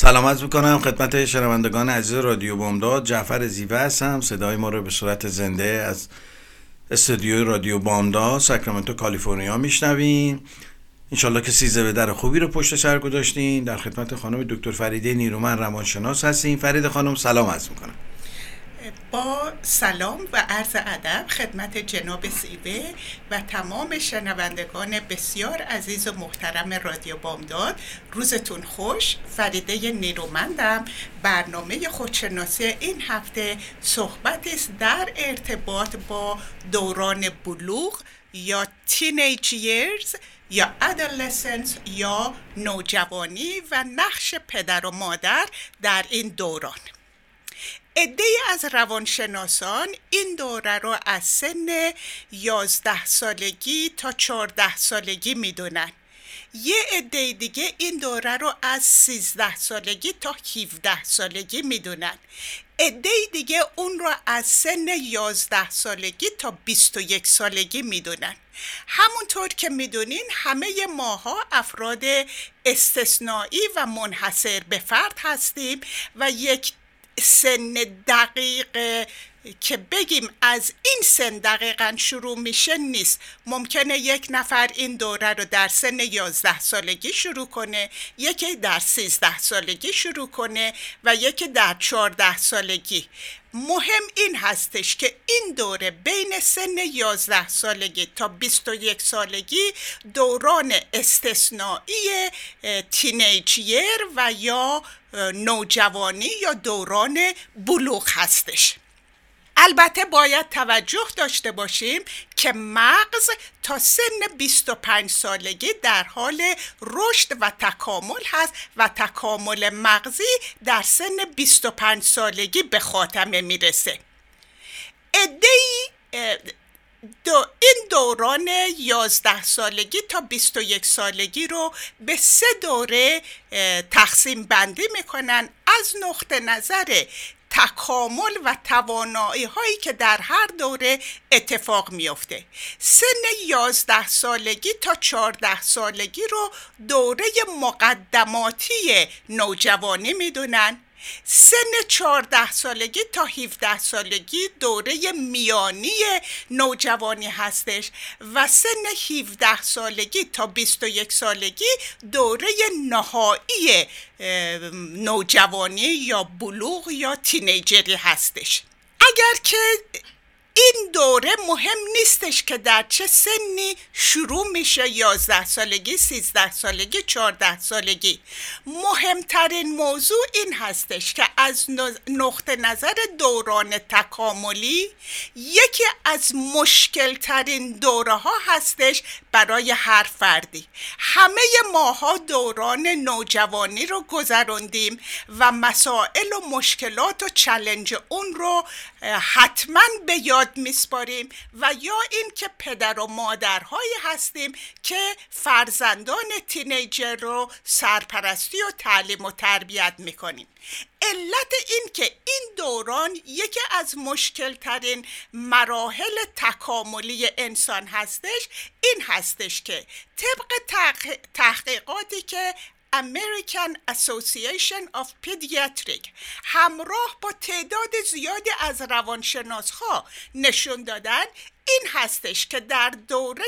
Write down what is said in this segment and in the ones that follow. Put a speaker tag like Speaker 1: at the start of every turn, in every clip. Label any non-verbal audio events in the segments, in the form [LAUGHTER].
Speaker 1: سلام عرض می‌کنم خدمت شنوندگان عزیز رادیو بامداد. جعفر زیوه هستم. صدای ما رو به صورت زنده از استودیوی رادیو بامداد ساکرامنتو کالیفرنیا میشنویم. انشالله که سیزه به در خوبی رو پشت سر گذاشتین. در خدمت خانم دکتر فریده نیرومن روانشناس هستیم. فرید خانم سلام عرض می‌کنم.
Speaker 2: با سلام و عرض ادب خدمت جناب سیوه و تمام شنوندگان بسیار عزیز و محترم رادیو بامداد. روزتون خوش. فریده نیرومندم. برنامه خودشناسی این هفته صحبت است در ارتباط با دوران بلوغ یا تینیج years یا adolescence یا نوجوانی و نقش پدر و مادر در این دوران. عده از روانشناسان این دوره رو از سن 11 سالگی تا 14 سالگی می‌دونن. یه عده دیگه این دوره رو از 13 سالگی تا 17 سالگی می‌دونن. عده دیگه اون رو از سن 11 سالگی تا 21 سالگی می‌دونن. همونطور که می‌دونین همه ماها افراد استثنایی و منحصر به فرد هستیم و یک سن دقیق که بگیم از این سن دقیقا شروع میشه نیست. ممکنه یک نفر این دوره رو در سن 11 سالگی شروع کنه یکی در 13 سالگی شروع کنه و یکی در 14 سالگی. مهم این هستش که این دوره بین سن 11 سالگی تا 21 سالگی دوران استثنایی تینیجیر و یا نوجوانی یا دوران بلوغ هستش. البته باید توجه داشته باشیم که مغز تا سن 25 سالگی در حال رشد و تکامل هست و تکامل مغزی در سن 25 سالگی به خاتمه می‌رسه. ادهی دو این دوران 11 سالگی تا 21 سالگی رو به سه دوره تقسیم بندی می‌کنن. از نقطه نظر تکامل و توانایی هایی که در هر دوره اتفاق میافته. سن یازده سالگی تا چهارده سالگی رو دوره مقدماتی نوجوانی می‌دونن. سن 14 سالگی تا 17 سالگی دوره میانی نوجوانی هستش و سن 17 سالگی تا 21 سالگی دوره نهایی نوجوانی یا بلوغ یا تینیجری هستش. اگر که این دوره مهم نیستش که در چه سنی شروع میشه 11 سالگی 13 سالگی 14 سالگی. مهمترین موضوع این هستش که از نقطه نظر دوران تکاملی یکی از مشکل ترین دوره ها هستش برای هر فردی. همه ماها دوران نوجوانی رو گذراندیم و مسائل و مشکلات و چلنج اون رو حتما به یاد میسپاریم و یا این که پدر و مادرهایی هستیم که فرزندان تینیجر رو سرپرستی و تعلیم و تربیت می‌کنیم. علت این که این دوران یکی از مشکل ترین مراحل تکاملی انسان هستش این هستش که طبق تحقیقاتی که American Association of Pediatric همراه با تعداد زیادی از روانشناس ها نشون دادن این هستش که در دوره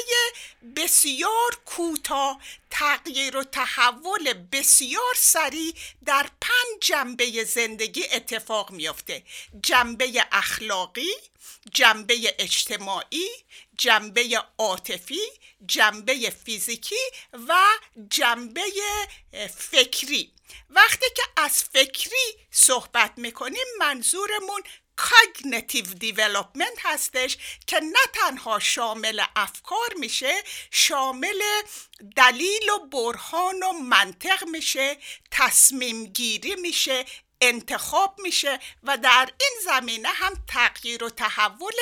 Speaker 2: بسیار کوتاه تغییر و تحول بسیار سریع در پنج جنبه زندگی اتفاق میافته. جنبه اخلاقی جنبه اجتماعی جنبه عاطفی جنبه فیزیکی و جنبه فکری. وقتی که از فکری صحبت می‌کنیم منظورمون cognitive development هستش که نه تنها شامل افکار میشه شامل دلیل و برهان و منطق میشه تصمیم گیری میشه انتخاب میشه و در این زمینه هم تغییر و تحول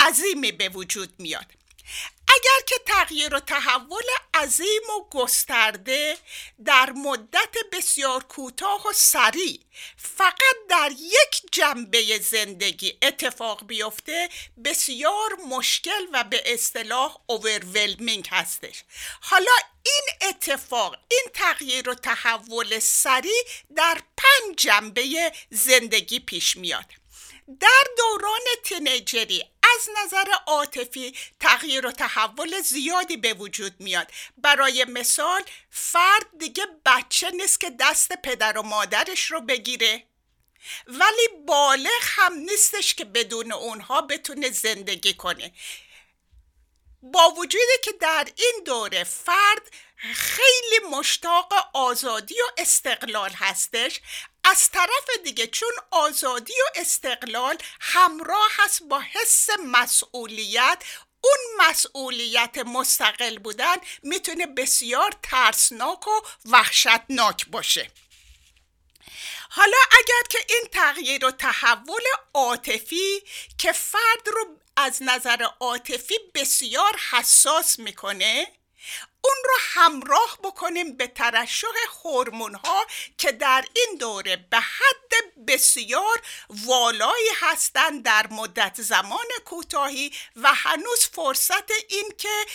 Speaker 2: عظیمی به وجود میاد. اگر که تغییر و تحول عظیم و گسترده در مدت بسیار کوتاه و سریع فقط در یک جنبه زندگی اتفاق بیفته بسیار مشکل و به اصطلاح اوورولمینگ هستش. حالا این اتفاق این تغییر و تحول سریع در پنج جنبه زندگی پیش میاد. در دوران تینیجری از نظر عاطفی تغییر و تحول زیادی به وجود میاد. برای مثال فرد دیگه بچه نیست که دست پدر و مادرش رو بگیره. ولی بالغ هم نیستش که بدون اونها بتونه زندگی کنه. با وجودی که در این دوره فرد خیلی مشتاق آزادی و استقلال هستش از طرف دیگه چون آزادی و استقلال همراه هست با حس مسئولیت اون مسئولیت مستقل بودن می‌تونه بسیار ترسناک و وحشتناک باشه. حالا اگر که این تغییر و تحول عاطفی که فرد رو از نظر عاطفی بسیار حساس می‌کنه اون رو همراه بکنیم به ترشح هورمون ها که در این دوره به حد بسیار والایی هستند در مدت زمان کوتاهی و هنوز فرصت این که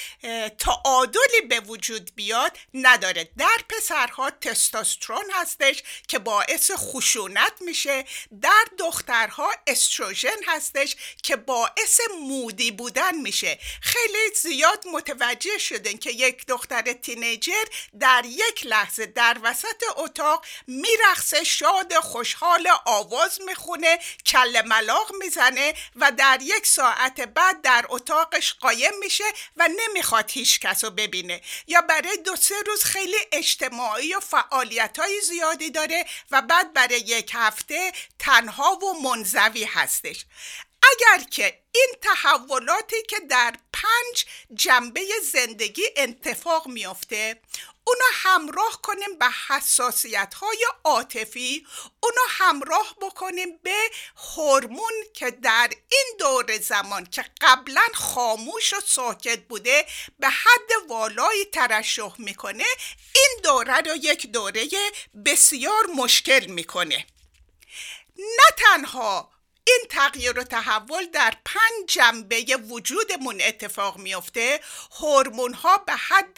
Speaker 2: تعادلی به وجود بیاد نداره. در پسرها تستوسترون هستش که باعث خشونت میشه. در دخترها استروژن هستش که باعث مودی بودن میشه. خیلی زیاد متوجه شدن که یک دختر تینیجر در یک لحظه در وسط اتاق میرخصه شاد خوشحال آواز می‌خونه کل ملاق می‌زنه و در یک ساعت بعد در اتاقش قایم میشه و نمی‌خواد هیچ کس رو ببینه. یا برای دو سه روز خیلی اجتماعی و فعالیت های زیادی داره و بعد برای یک هفته تنها و منزوی هستش. اگر که این تحولاتی که در پنج جنبه زندگی اتفاق میافته اونو همراه کنیم به حساسیت های عاطفی اونو همراه بکنیم به هورمون که در این دور زمان که قبلا خاموش و ساکت بوده به حد والایی ترشح می‌کنه این دوره رو یک دوره بسیار مشکل می‌کنه. نه تنها این تغییر و تحول در پنج جنبه وجودمون اتفاق میفته هورمون ها به حد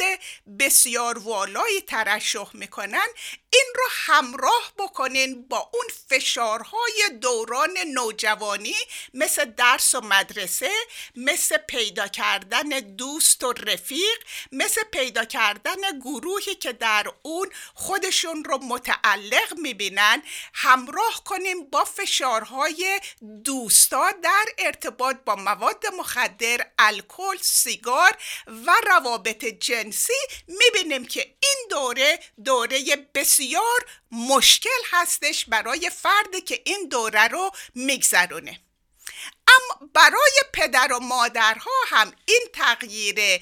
Speaker 2: بسیار والایی ترشح می‌کنن. این رو همراه بکنین با اون فشارهای دوران نوجوانی مثل درس و مدرسه مثل پیدا کردن دوست و رفیق مثل پیدا کردن گروهی که در اون خودشون رو متعلق می‌بینن. همراه کنیم با فشارهای دوستا در ارتباط با مواد مخدر الکل سیگار و روابط جنسی. می‌بینیم که این دوره دوره بسیار مشکل هستش برای فردی که این دوره رو میگذرونه. اما برای پدر و مادرها هم این تغییر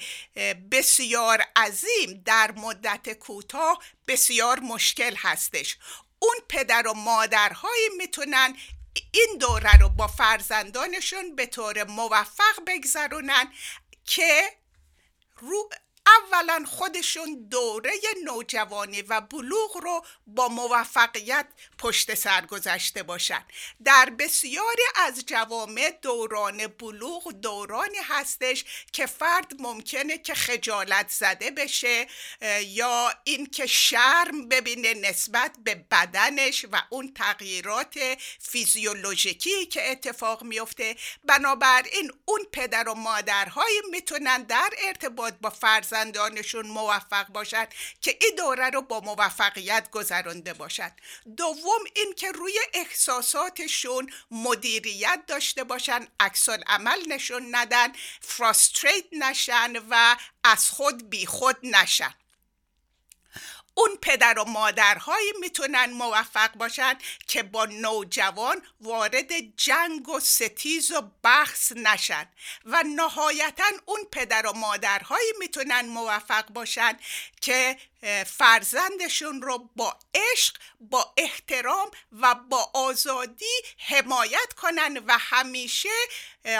Speaker 2: بسیار عظیم در مدت کوتاه بسیار مشکل هستش. اون پدر و مادرهایی می‌تونن این دوره رو با فرزندانشون به طور موفق بگذرونن که رو اولا خودشون دوره نوجوانی و بلوغ رو با موفقیت پشت سر گذشته باشن. در بسیاری از جوامع دوران بلوغ دورانی هستش که فرد ممکنه که خجالت زده بشه یا اینکه شرم ببینه نسبت به بدنش و اون تغییرات فیزیولوژیکی که اتفاق میفته بنابراین اون پدر و مادرهایی می‌تونن در ارتباط با فرزند فرزندانشون موفق باشند که این دوره رو با موفقیت گذرانده باشند دوم این که روی احساساتشون مدیریت داشته باشن عکس عمل نشون ندن فراستریت نشن و از خود بی خود نشن. اون پدر و مادرهایی می‌تونن موفق باشن که با نوجوان وارد جنگ و ستیز و بحث نشن و نهایتا اون پدر و مادرهایی می‌تونن موفق باشن که فرزندشون رو با عشق با احترام و با آزادی حمایت کنن و همیشه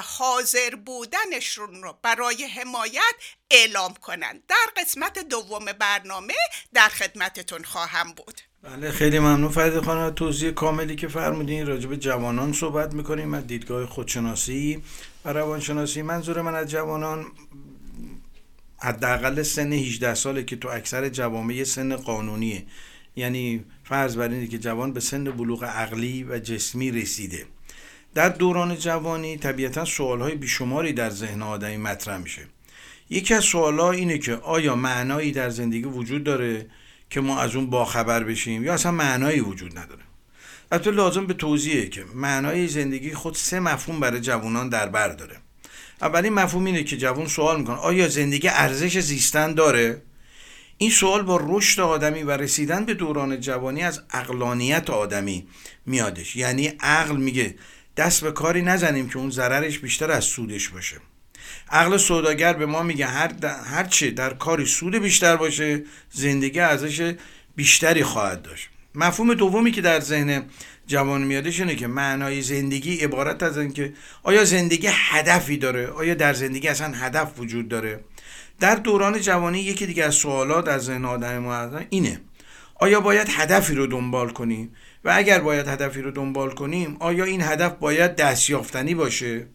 Speaker 2: حاضر بودنشون رو برای حمایت اعلام کنن. در قسمت دوم برنامه در خدمتتون خواهم بود.
Speaker 1: بله خیلی ممنون. فرید خانم توضیح کاملی که فرمودین. راجع جوانان صحبت می‌کنیم از دیدگاه خودشناسی و روانشناسی. منظور من از جوانان حداقل سن 18 ساله که تو اکثر جوامع سن قانونیه. یعنی فرض بر اینه که جوان به سن بلوغ عقلی و جسمی رسیده. در دوران جوانی طبیعتا سوالهای بیشماری در ذهن آدمی مطرح میشه. یکی از سوالها اینه که آیا معنایی در زندگی وجود داره که ما از اون باخبر بشیم یا اصلا معنایی وجود نداره؟ البته لازم به توضیحه که معنای زندگی خود سه مفهوم برای جوانان در بر داره. اولین مفهوم اینه که جوان سوال می‌کنه آیا زندگی ارزش زیستن داره؟ این سوال با رشد آدمی و رسیدن به دوران جوانی از اقلانیت آدمی میادش. یعنی عقل میگه دست به کاری نزنیم که اون ضررش بیشتر از سودش باشه. عقل سوداگر به ما میگه هر, هر چه در کاری سود بیشتر باشه زندگی ارزش بیشتری خواهد داشت. مفهوم دومی که در ذهن جوان میادش اینه که معنای زندگی عبارت از اینکه آیا زندگی هدفی داره؟ آیا در زندگی اصلا هدف وجود داره؟ در دوران جوانی یکی دیگه از سوالات در ذهن آدم اینه. آیا باید هدفی رو دنبال کنیم؟ و اگر باید هدفی رو دنبال کنیم آیا این هدف باید دستیافتنی باشه؟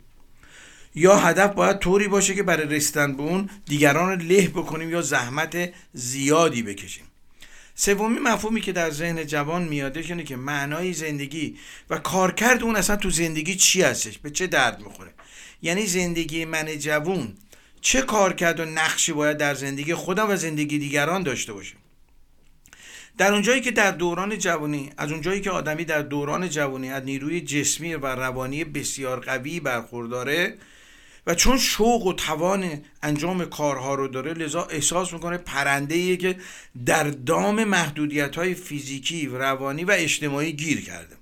Speaker 1: یا هدف باید طوری باشه که برای رسیدن به اون دیگران رو له بکنیم یا زحمت زیادی بکشیم؟ سومی مفهومی که در ذهن جوان میادش اینه که معنای زندگی و کارکرد اون اصلا تو زندگی چی هستش؟ به چه درد می‌خوره؟ یعنی زندگی من جوون چه کارکرد و نقشی باید در زندگی خودم و زندگی دیگران داشته باشه در اونجایی که در دوران جوانی از اونجایی که آدمی در دوران جوانی از نیروی جسمی و روانی بسیار قوی برخورداره و چون شوق و توان انجام کارها رو داره لذا احساس می‌کنه پرنده که در دام محدودیت های فیزیکی و روانی و اجتماعی گیر کرده.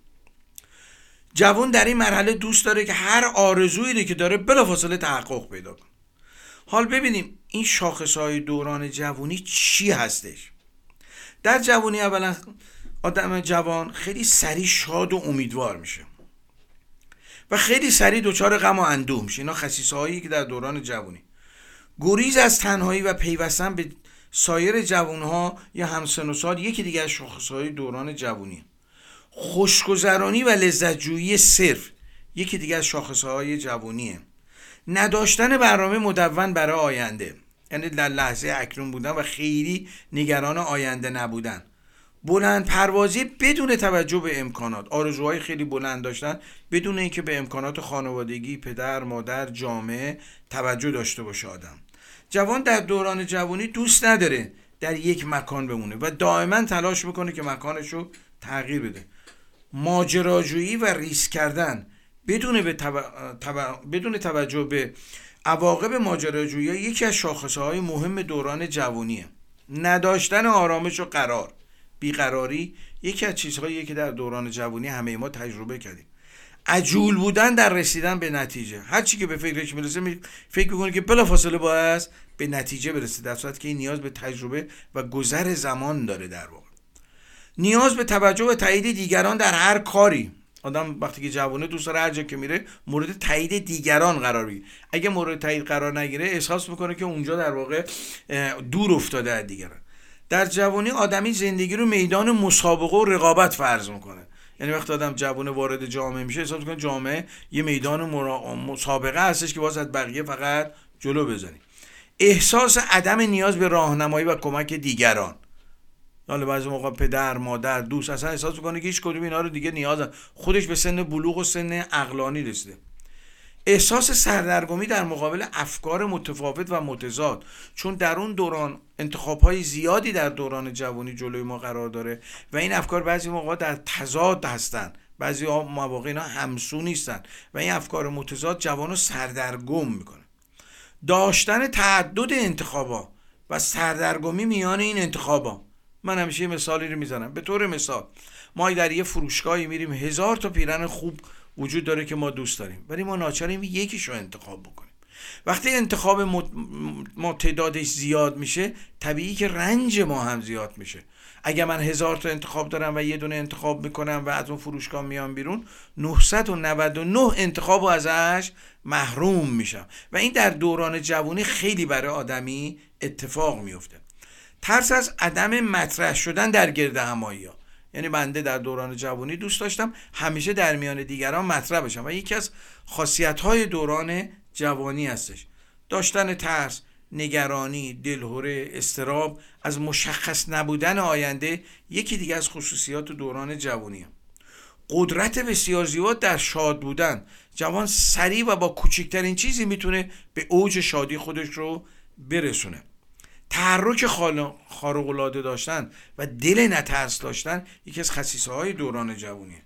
Speaker 1: جوان در این مرحله دوست داره که هر آرزویی که داره بلافاصله تحقق پیدا کنه. حال ببینیم این شاخص های دوران جوانی چی هستش؟ در جوانی اولا آدم جوان خیلی سریع شاد و امیدوار میشه. و خیلی سریع دچار غم و اندوه میشه. اینا خصیصه هایی که در دوران جوانی. گریز از تنهایی و پیوستن به سایر جوانها یا همسن و سال یکی دیگه از های دوران جوانی. خوشگذرانی و لذتجویی صرف یکی دیگه از های جوانیه. نداشتن برنامه مدون برای آینده. یعنی در لحظه اکنون بودن و خیلی نگران آینده نبودن. بلند پروازی بدون توجه به امکانات. آرزوهای خیلی بلند داشتن. بدون اینکه به امکانات خانوادگی پدر مادر جامعه توجه داشته باشه آدم. جوان در دوران جوانی دوست نداره در یک مکان بمونه و دائما تلاش می‌کنه که مکانش رو تغییر بده. ماجراجویی و ریس کردن بدون, به بدون توجه به عواقب ماجراجویی یکی از شاخصه های مهم دوران جوانیه. نداشتن آرامش و قرار. بیقراری یکی از چیزهایی که در دوران جوانی همه ما تجربه کردیم. عجول بودن در رسیدن به نتیجه. هر چی که به فکرش می‌رسه می فکر می‌کنه که بلافاصله باید به نتیجه برسه در صورتی که این نیاز به تجربه و گذر زمان داره در واقع. نیاز به توجه و تایید دیگران در هر کاری. آدم وقتی که جوانه دوست داره هر جا که میره مورد تایید دیگران قرار بگیره اگه مورد تایید قرار نگیره احساس می‌کنه که اونجا در واقع دور افتاده از دیگران. در جوانی آدمی زندگی رو میدان مسابقه و رقابت فرض می‌کنه. یعنی وقتی آدم جوان وارد جامعه میشه احساس می‌کنه جامعه یه میدان مسابقه هستش که باز از بقیه فقط جلو بزنی. احساس عدم نیاز به راهنمایی و کمک دیگران. حالا بعضی موقع پدر مادر دوست اصلا احساس می‌کنه که هیچ کدوم اینا رو دیگه نیاز خودش به سن بلوغ و سن عقلانی رسیده. احساس سردرگمی در مقابل افکار متفاوت و متضاد. چون در اون دوران انتخاب های زیادی در دوران جوانی جلوی ما قرار داره و این افکار بعضی موقع در تضاد هستن. بعضی مواقع اینا همسو نیستن و این افکار متضاد جوان رو سردرگم می‌کنه. داشتن تعدد انتخابا و سردرگمی میان این انتخابا من همیشه مثالی رو می‌زنم. به طور مثال ما در یه فروشگاهی میریم هزار تا پیرن خوب وجود داره که ما دوست داریم. ولی ما ناچاریم یکیش رو انتخاب بکنیم. وقتی انتخاب ما تعدادش زیاد میشه طبیعی که رنج ما هم زیاد میشه. اگر من هزار تا انتخاب دارم و یه دونه انتخاب می‌کنم و از اون فروشگاه میام بیرون 999 انتخاب و ازش محروم میشم. و این در دوران جوانی خیلی برای آدمی اتفاق میفته ترس از عدم مطرح شدن در گرد همایی ها. یعنی بنده در دوران جوانی دوست داشتم همیشه در میان دیگران مطرح بشم و یکی از خاصیت های دوران جوانی هستش. داشتن ترس نگرانی دلهوره استراب از مشخص نبودن آینده یکی دیگه از خصوصیات دوران جوانی هم. قدرت بسیار زیاد در شاد بودن. جوان سریع و با کوچکترین چیزی می‌تونه به اوج شادی خودش رو برسونه. تحرک خارق داشتن و دل نترس داشتن یکی از خصیصه های دوران جوانیه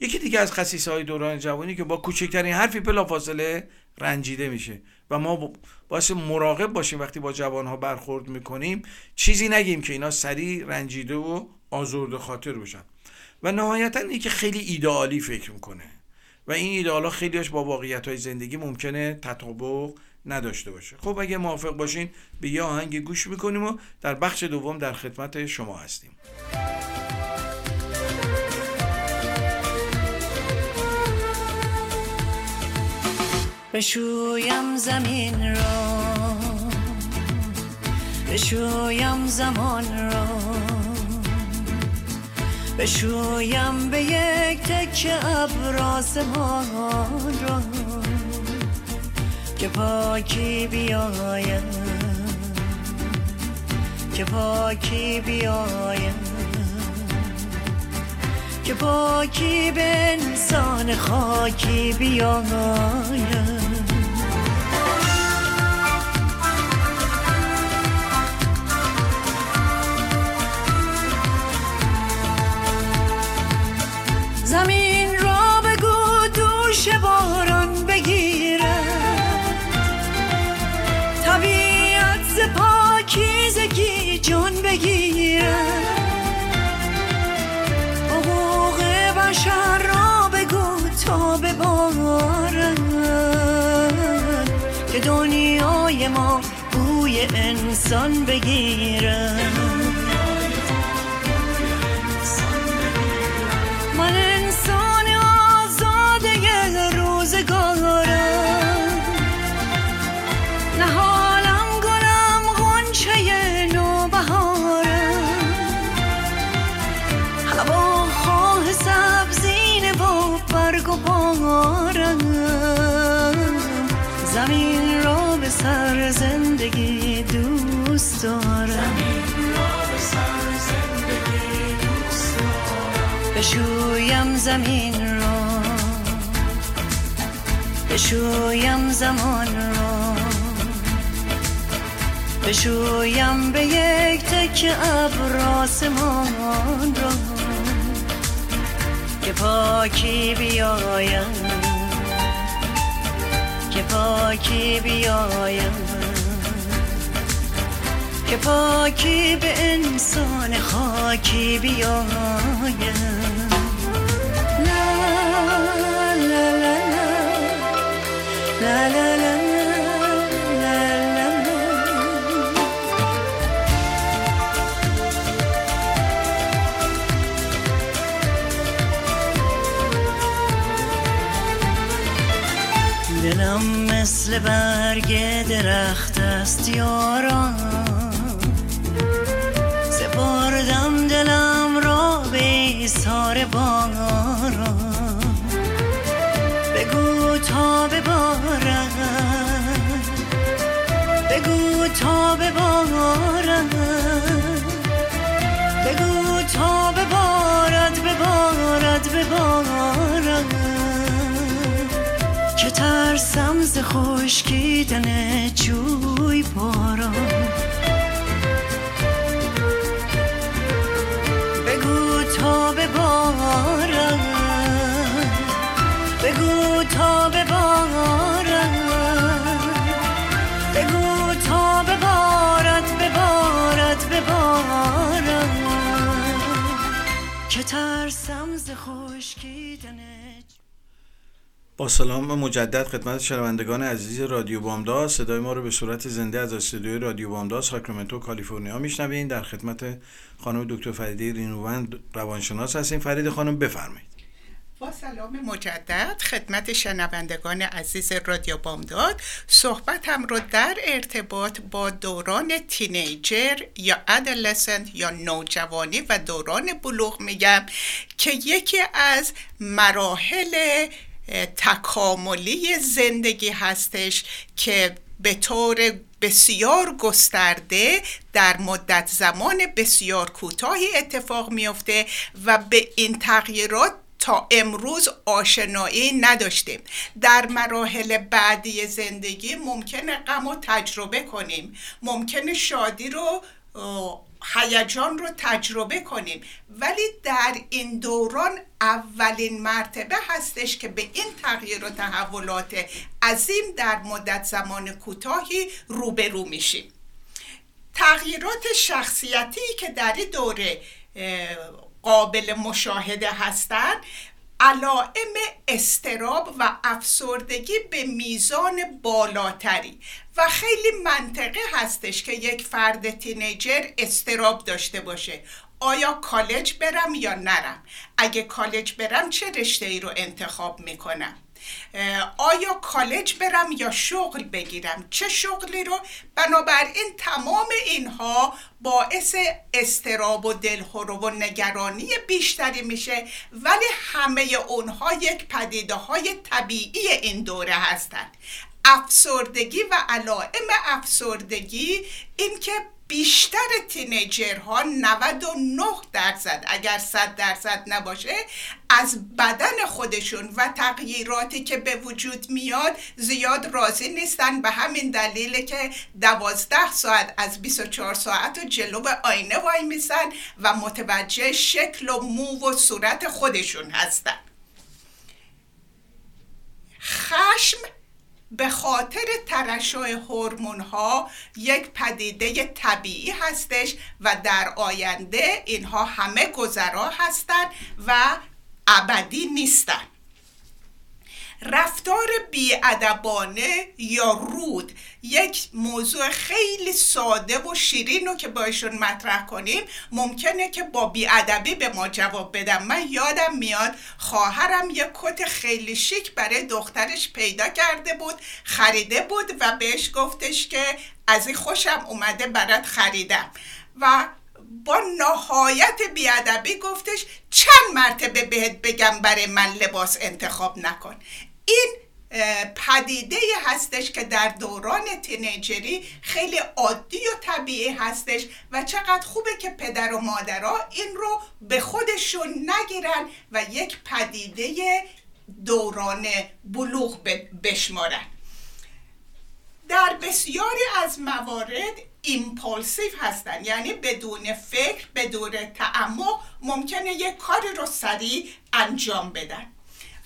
Speaker 1: یکی دیگه از خصیصه های دوران جوانی که با کوچکترین حرفی بلافاصله رنجیده میشه و ما باعث مراقب باشیم وقتی با جوان ها برخورد می‌کنیم چیزی نگیم که اینا سریع رنجیده و آزرده خاطر بشن. و نهایتا اینی که خیلی ایدئالی فکر می‌کنه. و این ایدئالا خیلیش با واقعیت های زندگی ممکنه تطابق نداشته باشه. خب اگه موافق باشین به یه آهنگ گوش می‌کنیم و در بخش دوم در خدمت شما هستیم.
Speaker 3: بشویم زمین را. بشویم زمان را. بشویم به یک تک ابراز را. که پاکی بیایم. که پاکی بیایم. که پاکی به انسان خاکی بیایم. زمین را بگو دوش باران پاکیزگی جان بگیره حقوق بشر را بگو تا ببارن که دنیای ما بوی انسان بگیرن بشویم زمین را بشویم زمان را بشویم به یک تک ابر آسمان را که پاکی بیایم. که پاکی بیایم. که پاکی به انسان خاکی بیایم. مثل برگ درخت است یاران تا ببارد بگو تا ببارد بگو تا ببارد ببارد ببارد ترسم ز خشکیدن جوی باران.
Speaker 1: با سلام مجدد خدمت شنوندگان عزیز رادیو بامداد. صدای ما رو به صورت زنده از استودیوی رادیو بامداد ساکرامنتو کالیفرنیا میشنوین در خدمت خانم دکتر فریده رینووند روانشناس هستیم. فرید خانم بفرمایید.
Speaker 2: با سلام مجدد خدمت شنوندگان عزیز رادیو بامداد. صحبتم رو در ارتباط با دوران تینیجر یا ادلسنت یا نوجوانی و دوران بلوغ میگم که یکی از مراحل تکاملی زندگی هستش که به طور بسیار گسترده در مدت زمان بسیار کوتاهی اتفاق میفته و به این تغییرات تا امروز آشنایی نداشتیم. در مراحل بعدی زندگی ممکنه غم رو تجربه کنیم. ممکنه شادی رو هیجان رو تجربه کنیم. ولی در این دوران اولین مرتبه هستش که به این تغییر و تحولات عظیم در مدت زمان کوتاهی روبرو میشیم. تغییرات شخصیتی که در این دوره قابل مشاهده هستند علائم استراب و افسردگی به میزان بالاتری. و خیلی منطقه هستش که یک فرد تینیجر استراب داشته باشه. آیا کالج برم یا نرم؟ اگه کالج برم چه رشته ای رو انتخاب می‌کنم؟ آیا کالج برم یا شغل بگیرم؟ چه شغلی رو؟ بنابراین تمام اینها باعث استراب و دلخورو و نگرانی بیشتری میشه. ولی همه اونها یک پدیده های طبیعی این دوره هستند افسردگی و علائم افسردگی این که بیشتر تینیجرها 99 درصد اگر 100 درصد نباشه از بدن خودشون و تغییراتی که به وجود میاد زیاد راضی نیستن. به همین دلیله که 12 ساعت از 24 ساعت و جلو آینه وای میسن و متوجه شکل و مو و صورت خودشون هستن. خشم به خاطر ترشح هورمون ها یک پدیده طبیعی هستش و در آینده اینها همه گذرا هستند و ابدی نیستند. رفتار بیادبانه یا رود. یک موضوع خیلی ساده و شیرین رو که باشون مطرح کنیم ممکنه که با بیادبی به ما جواب بدم من یادم میاد خواهرم یک کت خیلی شیک برای دخترش پیدا کرده بود خریده بود و بهش گفتش که از این خوشم اومده برات خریدم. و با نهایت بیادبی گفتش چند مرتبه بهت بگم برای من لباس انتخاب نکن. این پدیده هستش که در دوران تینیجری خیلی عادی و طبیعی هستش و چقدر خوبه که پدر و مادرها این رو به خودشون نگیرن و یک پدیده دوران بلوغ بشمارن. در بسیاری از موارد ایمپولسیو هستن. یعنی بدون فکر بدون تعمق ممکنه یک کاری رو سریع انجام بدن.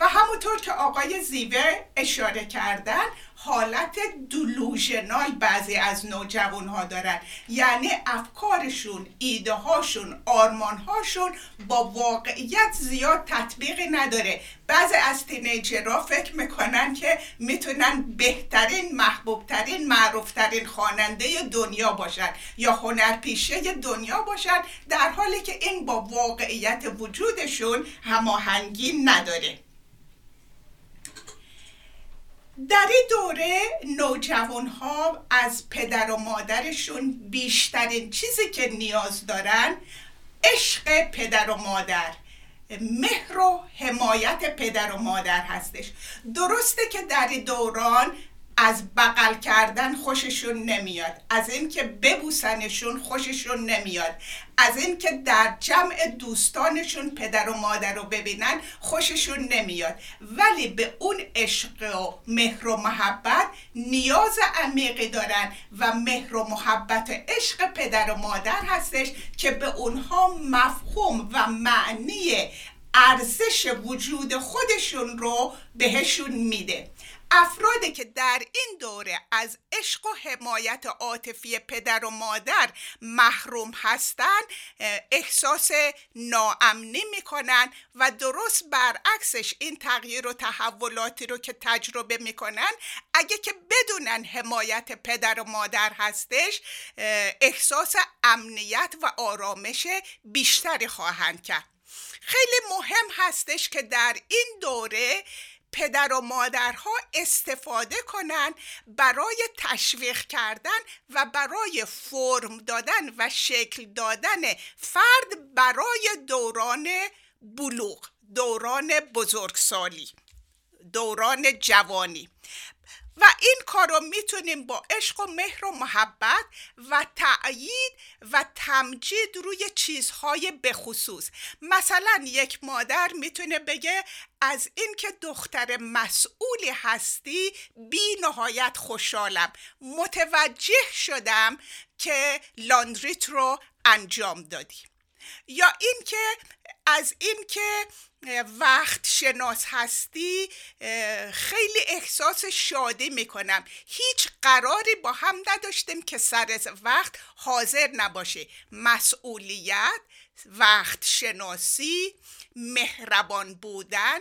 Speaker 2: و همونطور که آقای زیوه اشاره کردن حالت دلوژنال بعضی از نوجوان ها دارن. یعنی افکارشون ایده هاشون آرمان هاشون با واقعیت زیاد تطبیقی نداره. بعضی از تینیجرها فکر می‌کنن که می‌تونن بهترین محبوبترین معروفترین خواننده دنیا باشن یا هنرپیشه دنیا باشن در حالی که این با واقعیت وجودشون هماهنگی نداره. در این دوره نوجوان ها از پدر و مادرشون بیشترین چیزی که نیاز دارن عشق پدر و مادر مهر و حمایت پدر و مادر هستش. درسته که در دوران از بغل کردن خوششون نمیاد. از اینکه ببوسنشون خوششون نمیاد. از اینکه در جمع دوستانشون پدر و مادر رو ببینن خوششون نمیاد. ولی به اون عشق و مهر و محبت نیاز عمیقی دارن و مهر و محبت عشق پدر و مادر هستش که به اونها مفهوم و معنی ارزش وجود خودشون رو بهشون میده. افرادی که در این دوره از عشق و حمایت عاطفی پدر و مادر محروم هستند احساس ناامنی می‌کنن و درست برعکسش این تغییر و تحولاتی رو که تجربه می‌کنن اگه که بدونن حمایت پدر و مادر هستش احساس امنیت و آرامش بیشتری خواهند کرد. خیلی مهم هستش که در این دوره پدر و مادرها استفاده کنند برای تشویق کردن و برای فرم دادن و شکل دادن فرد برای دوران بلوغ دوران بزرگسالی دوران جوانی. و این کار رو می‌تونیم با عشق و مهر و محبت و تأیید و تمجید روی چیزهای بخصوص. مثلا یک مادر می‌تونه بگه از اینکه دختر مسئولی هستی بی نهایت خوشحالم. متوجه شدم که لاندریت رو انجام دادی. یا اینکه از اینکه وقت شناس هستی خیلی احساس شادی می‌کنم. هیچ قراری با هم نداشتیم که سر وقت حاضر نباشه. مسئولیت وقت شناسی مهربان بودن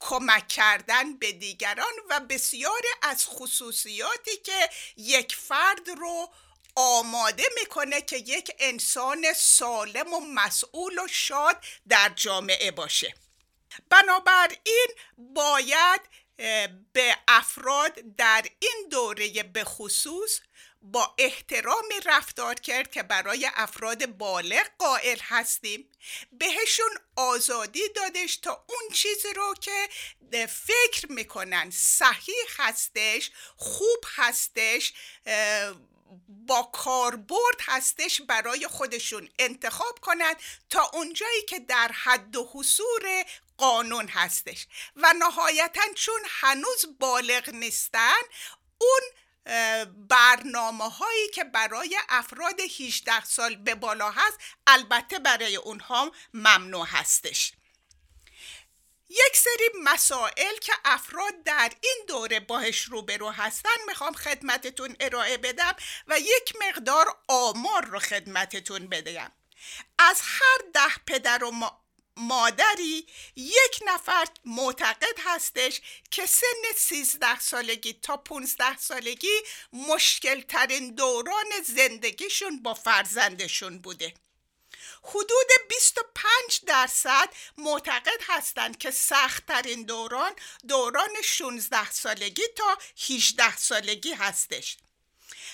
Speaker 2: کمک کردن به دیگران و بسیاری از خصوصیاتی که یک فرد رو آماده می‌کنه که یک انسان سالم و مسئول و شاد در جامعه باشه. بنابراین باید به افراد در این دوره به خصوص با احترامی رفتار کرد که برای افراد بالغ قائل هستیم. بهشون آزادی دادش تا اون چیزی رو که فکر می‌کنن صحیح هستش خوب هستش با کاربرد هستش برای خودشون انتخاب کنند تا اونجایی که در حد و حصور قانون هستش. و نهایتا چون هنوز بالغ نیستن اون برنامه هایی که برای افراد 18 سال به بالا هست البته برای اونها ممنوع هستش. یک سری مسائل که افراد در این دوره باهش روبرو هستن می‌خوام خدمتتون ارائه بدم و یک مقدار آمار رو خدمتتون بدم. از هر ده پدر و مادری یک نفر معتقد هستش که سن 13 سالگی تا 15 سالگی مشکل ترین دوران زندگیشون با فرزندشون بوده. حدود 25 درصد معتقد هستند که سختترین دوران دوران 16 سالگی تا 18 سالگی هستش.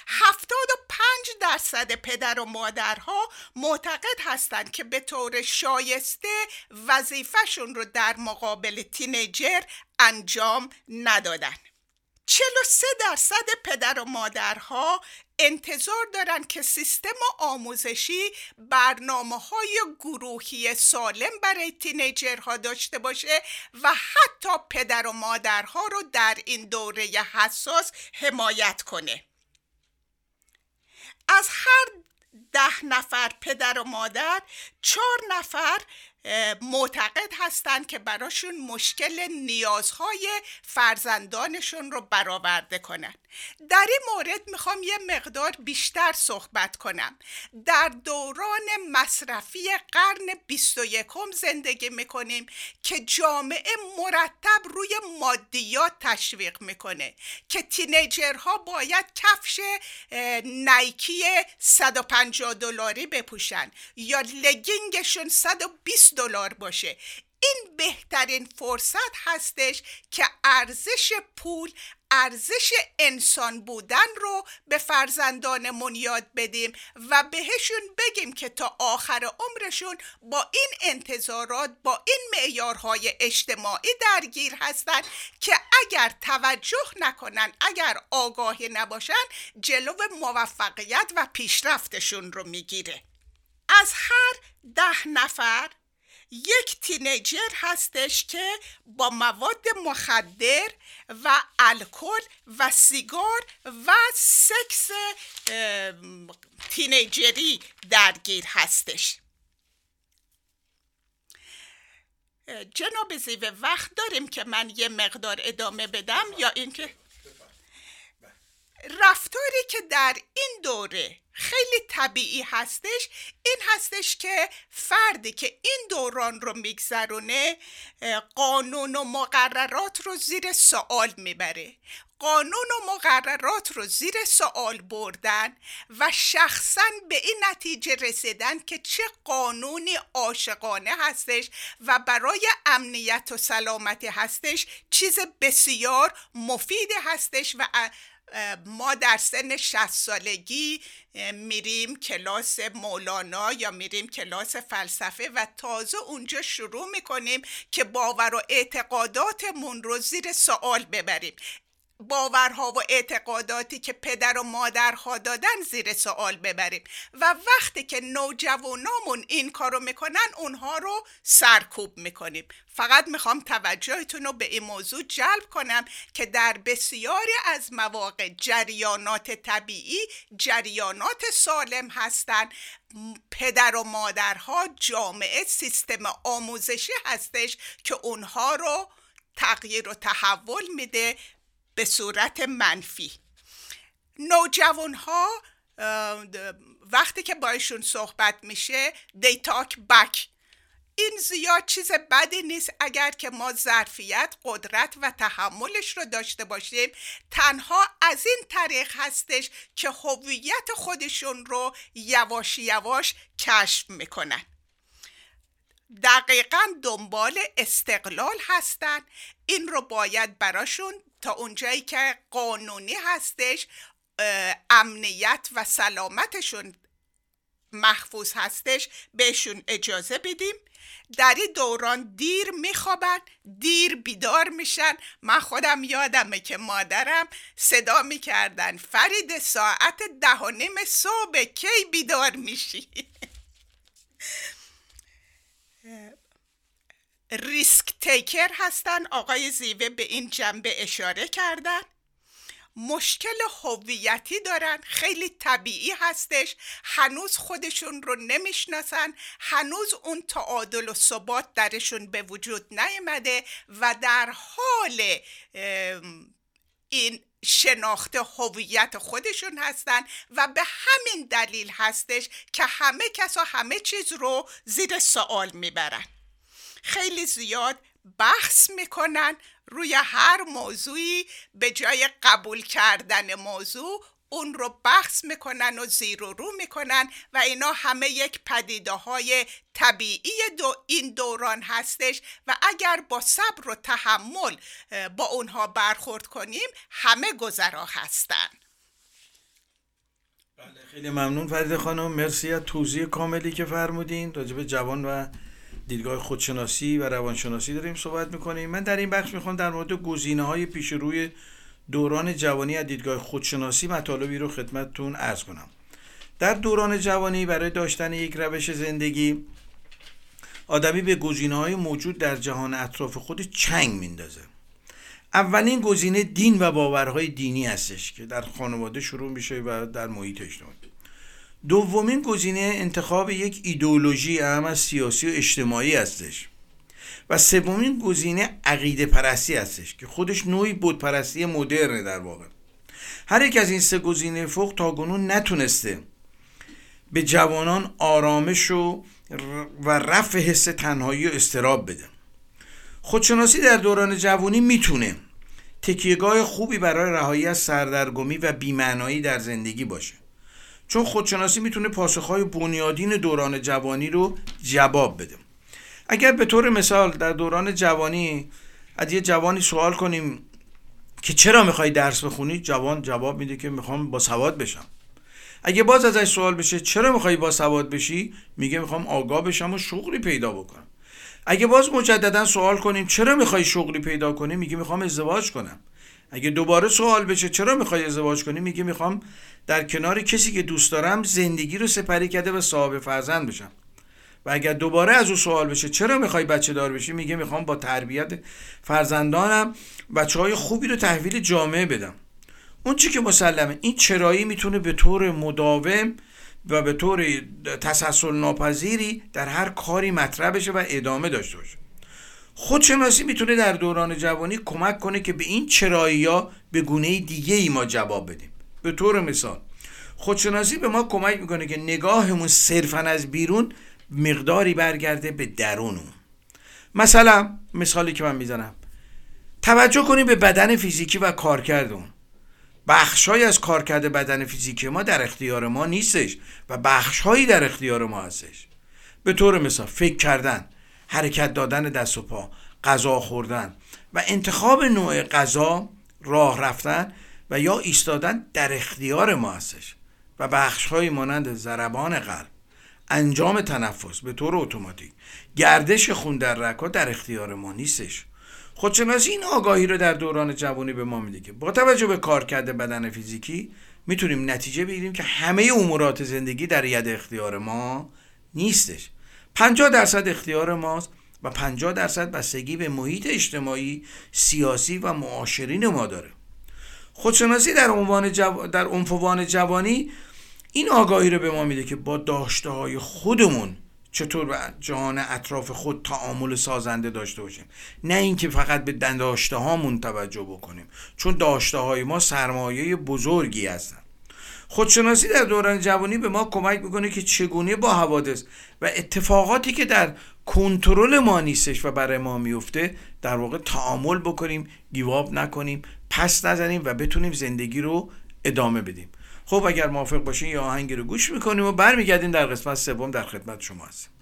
Speaker 2: 75 درصد پدر و مادرها معتقد هستند که به طور شایسته وظیفهشون رو در مقابل تینیجر انجام ندادن. 43 درصد پدر و مادرها انتظار دارند که سیستم آموزشی برنامه های گروهی سالم برای تینیجرها داشته باشه و حتی پدر و مادرها رو در این دوره حساس حمایت کنه. از هر ده نفر پدر و مادر چهار نفر معتقد هستند که براشون مشکل نیازهای فرزندانشون رو برآورده کنند در این مورد می‌خوام یه مقدار بیشتر صحبت کنم. در دوران مصرفی قرن 21 زندگی می‌کنیم که جامعه مرتب روی مادیات تشویق می‌کنه که تینیجرها باید کفش نایکی 150 دلاری بپوشن یا لگینگشون 120 دلار باشه. این بهترین فرصت هستش که ارزش پول ارزش انسان بودن رو به فرزندانمون یاد بدیم و بهشون بگیم که تا آخر عمرشون با این انتظارات با این معیارهای اجتماعی درگیر هستن که اگر توجه نکنن اگر آگاهی نباشن جلو موفقیت و پیشرفتشون رو می‌گیره. از هر ده نفر یک تینیجر هستش که با مواد مخدر و الکل و سیگار و سکس تینیجری درگیر هستش. جناب زیوه وقت داریم که من یه مقدار ادامه بدم یا اینکه؟ رفتاری که در این دوره خیلی طبیعی هستش این هستش که فردی که این دوران رو میگذرونه قانون و مقررات رو زیر سوال می‌بره. قانون و مقررات رو زیر سوال بردن و شخصا به این نتیجه رسیدن که چه قانونی عاشقانه هستش و برای امنیت و سلامتی هستش چیز بسیار مفید هستش و ما در سن 60 سالگی میریم کلاس مولانا یا میریم کلاس فلسفه و تازه اونجا شروع می‌کنیم که باور و اعتقاداتمون رو زیر سوال ببریم. باورها و اعتقاداتی که پدر و مادرها دادن زیر سوال ببریم. و وقتی که نوجوانامون این کارو می‌کنن اونها رو سرکوب می‌کنیم. فقط می‌خوام توجهتون رو به این موضوع جلب کنم که در بسیاری از مواقع جریانات طبیعی جریانات سالم هستند پدر و مادرها جامعه سیستم آموزشی هستش که اونها رو تغییر و تحول میده به صورت منفی. نوجوان ها وقتی که بایشون صحبت میشه they talk back. این زیاد چیز بدی نیست اگر که ما ظرفیت قدرت و تحملش رو داشته باشیم. تنها از این طریق هستش که هویت خودشون رو یواش یواش کشف می‌کنن. دقیقا دنبال استقلال هستن. این رو باید براشون تا اونجایی که قانونی هستش امنیت و سلامتشون محفوظ هستش بهشون اجازه بدیم. در این دوران دیر میخوابن دیر بیدار میشن. من خودم یادمه که مادرم صدا می‌کردن فرید ساعت ده و نیم صبح کی بیدار میشی؟ [LAUGHS] ریسک تیکر هستن. آقای زیوه به این جنبه اشاره کردن. مشکل هویتی دارن. خیلی طبیعی هستش. هنوز خودشون رو نمی‌شناسن. هنوز اون تعادل و ثبات درشون به وجود نیامده و در حال این شناخت هویت خودشون هستن و به همین دلیل هستش که همه کس و همه چیز رو زیر سوال می‌برن. خیلی زیاد بحث می‌کنن روی هر موضوعی به جای قبول کردن موضوع اون رو بحث می‌کنن و زیر و رو می‌کنن و اینا همه یک پدیده های طبیعی دو این دوران هستش و اگر با صبر و تحمل با اونها برخورد کنیم همه گذرا هستن.
Speaker 1: بله خیلی ممنون فرید خانم. مرسی از توضیح کاملی که فرمودین. راجب جوان و دیدگاه خودشناسی و روانشناسی داریم صحبت می‌کنیم. من در این بخش می‌خوام در مورد گزینه های پیش روی دوران جوانی از دیدگاه خودشناسی مطالبی رو خدمتتون ارز کنم. در دوران جوانی برای داشتن یک روش زندگی آدمی به گزینه های موجود در جهان اطراف خود چنگ میندازه. اولین گزینه دین و باورهای دینی هستش که در خانواده شروع میشه و در محیط اجتماعی. دومین گزینه انتخاب یک ایدئولوژی اهم از سیاسی و اجتماعی هستش. و سومین گزینه عقیده پرستی هستش که خودش نوعی بود پرستی مدرنه در واقع. هر یک از این سه گزینه فوق تا گنون نتونسته به جوانان آرامش و و رفع حس تنهایی و استراب بده. خودشناسی در دوران جوانی می‌تونه تکیهگاه خوبی برای رهایی از سردرگمی و بیمعنایی در زندگی باشه. چون خودشناسی می‌تونه پاسخهای بنیادین دوران جوانی رو جواب بده. اگر به طور مثال در دوران جوانی از یه جوانی سوال کنیم که چرا می‌خوای درس بخونی جوان جواب میده که می‌خوام با سواد بشم. اگه باز ازش سوال بشه چرا می‌خوای با سواد بشی؟ میگه می‌خوام آگاه بشم و شغلی پیدا بکنم. اگه باز مجددا سوال کنیم چرا می‌خوای شغلی پیدا کنی؟ میگه می‌خوام ازدواج کنم. اگه دوباره سوال بشه چرا می‌خوای ازدواج کنی؟ میگه می‌خوام در کنار کسی که دوست دارم زندگی رو سپری کرده و صاحب فرزند بشم. و اگر دوباره از او سوال بشه چرا می‌خوای بچه دار بشی؟ میگه می‌خوام با تربیت فرزندانم بچه های خوبی رو تحویل جامعه بدم. اون چی که مسلمه این چرایی می‌تونه به طور مداوم و به طور تسلسل ناپذیری در هر کاری مطرح بشه و ادامه داشته باشه. خودشناسی می‌تونه در دوران جوانی کمک کنه که به این چرایی ها به گونه دیگه ای ما جواب بدیم. به طور مثال خودشناسی به ما کمک می‌کنه که نگاهمون صرفا از بیرون مقداری برگرده به درونمون. مثلا مثالی که من می‌زنم. توجه کنیم به بدن فیزیکی و کارکرد اون بخشهایی از کارکرد بدن فیزیکی ما در اختیار ما نیستش و بخشهایی در اختیار ما هستش. به طور مثال فکر کردن. حرکت دادن دست و پا غذا خوردن و انتخاب نوع غذا راه رفتن و یا ایستادن در اختیار ما هستش و بخشهایی مانند ضربان قلب انجام تنفس به طور اتوماتیک گردش خون در رگها در اختیار ما نیستش. خودشناسی این آگاهی رو در دوران جوانی به ما میده که با توجه به کارکرد بدن فیزیکی می‌تونیم نتیجه بگیریم که همه امورات زندگی در ید اختیار ما نیستش. 50 درصد اختیار ماست و 50 درصد بستگی به محیط اجتماعی سیاسی و معاشرین ما داره. خودشناسی در عنوان جو... در عنفوان جوانی این آگاهی رو به ما میده که با داشته های خودمون چطور به جهان اطراف خود تعامل سازنده داشته باشیم. نه اینکه فقط به داشته هامون توجه بکنیم چون داشته های ما سرمایه بزرگی هستن. خودشناسی در دوران جوانی به ما کمک می‌کنه که چگونه با حوادث و اتفاقاتی که در کنترل ما نیستش و برای ما میفته در واقع تعامل بکنیم گیواب نکنیم پس نزنیم و بتونیم زندگی رو ادامه بدیم. خب اگر موافق باشین یا آهنگی رو گوش می‌کنیم و برمیگردیم در قسمت سوم در خدمت شما هستیم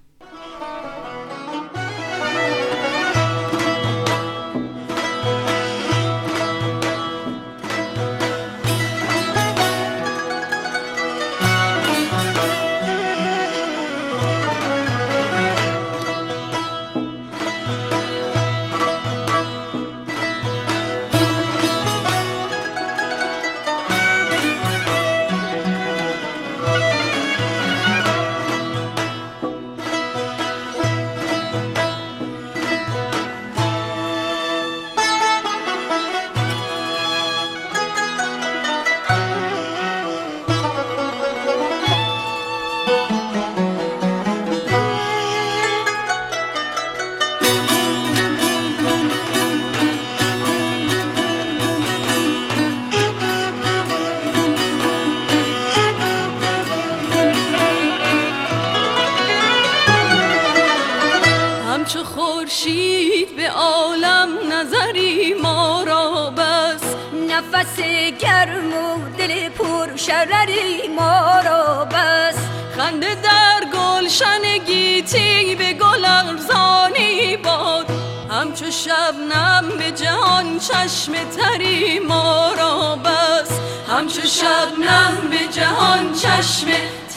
Speaker 4: شرری ما را بس.
Speaker 5: خنده در گلشن گیتی به گل ارزانی باد. همچو شبنم به جهان چشم تری ما را بس. همچو شبنم به جهان چشم